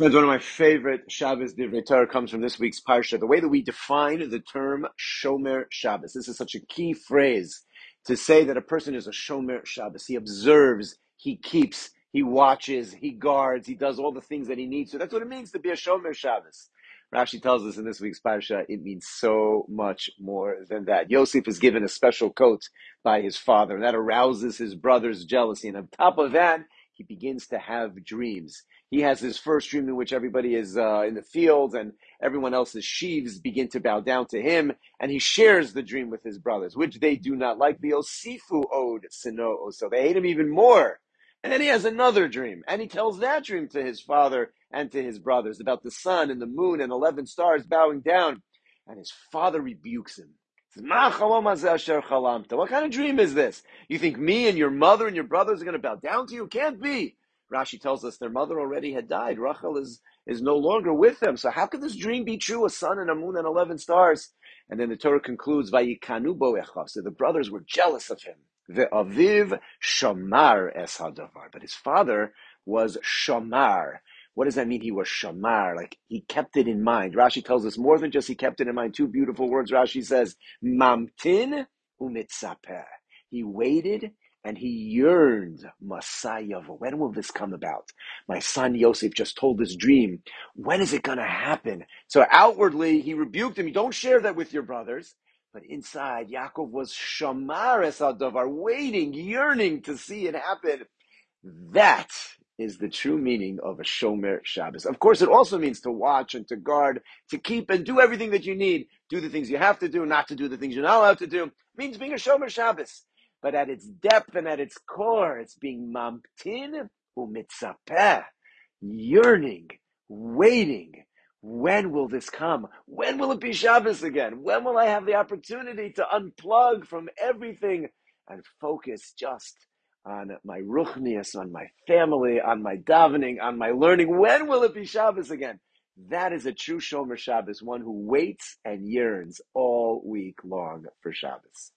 Friends, one of my favorite Shabbos Divrei Torah comes from this week's Parsha. The way that we define the term Shomer Shabbos. This is such a key phrase to say that a person is a Shomer Shabbos. He observes, he keeps, he watches, he guards, he does all the things that he needs to. That's what it means to be a Shomer Shabbos. Rashi tells us in this week's Parsha, it means so much more than that. Yosef is given a special coat by his father, and that arouses his brother's jealousy. And on top of that, he begins to have dreams. He has his first dream in which everybody is uh, in the fields and everyone else's sheaves begin to bow down to him, and he shares the dream with his brothers, which they do not like. The Osifu owed Sino, so they hate him even more. And then he has another dream, and he tells that dream to his father and to his brothers about the sun and the moon and 11 stars bowing down. And his father rebukes him. What kind of dream is this? You think me and your mother and your brothers are going to bow down to you? Can't be. Rashi tells us their mother already had died. Rachel is, is no longer with them. So how could this dream be true? A sun and a moon and 11 stars. And then the Torah concludes. So the brothers were jealous of him. Ve'aviv shamar es hadavar. But his father was shamar. What does that mean? He was shamar, like he kept it in mind. Rashi tells us more than just he kept it in mind. Two beautiful words. Rashi says, mamtin umitzapeh. He waited and he yearned Messiah. When will this come about? My son Yosef just told this dream. When is it going to happen? So outwardly, he rebuked him. Don't share that with your brothers. But inside, Yaakov was shamar es waiting, yearning to see it happen. That is the true meaning of a Shomer Shabbos. Of course, it also means to watch and to guard, to keep and do everything that you need. Do the things you have to do, not to do the things you're not allowed to do. It means being a Shomer Shabbos. But at its depth and at its core, it's being mamtin umitzapeh, yearning, waiting. When will this come? When will it be Shabbos again? When will I have the opportunity to unplug from everything and focus just on my ruchnias, on my family, on my davening, on my learning. When will it be Shabbos again? That is a true Shomer Shabbos, one who waits and yearns all week long for Shabbos.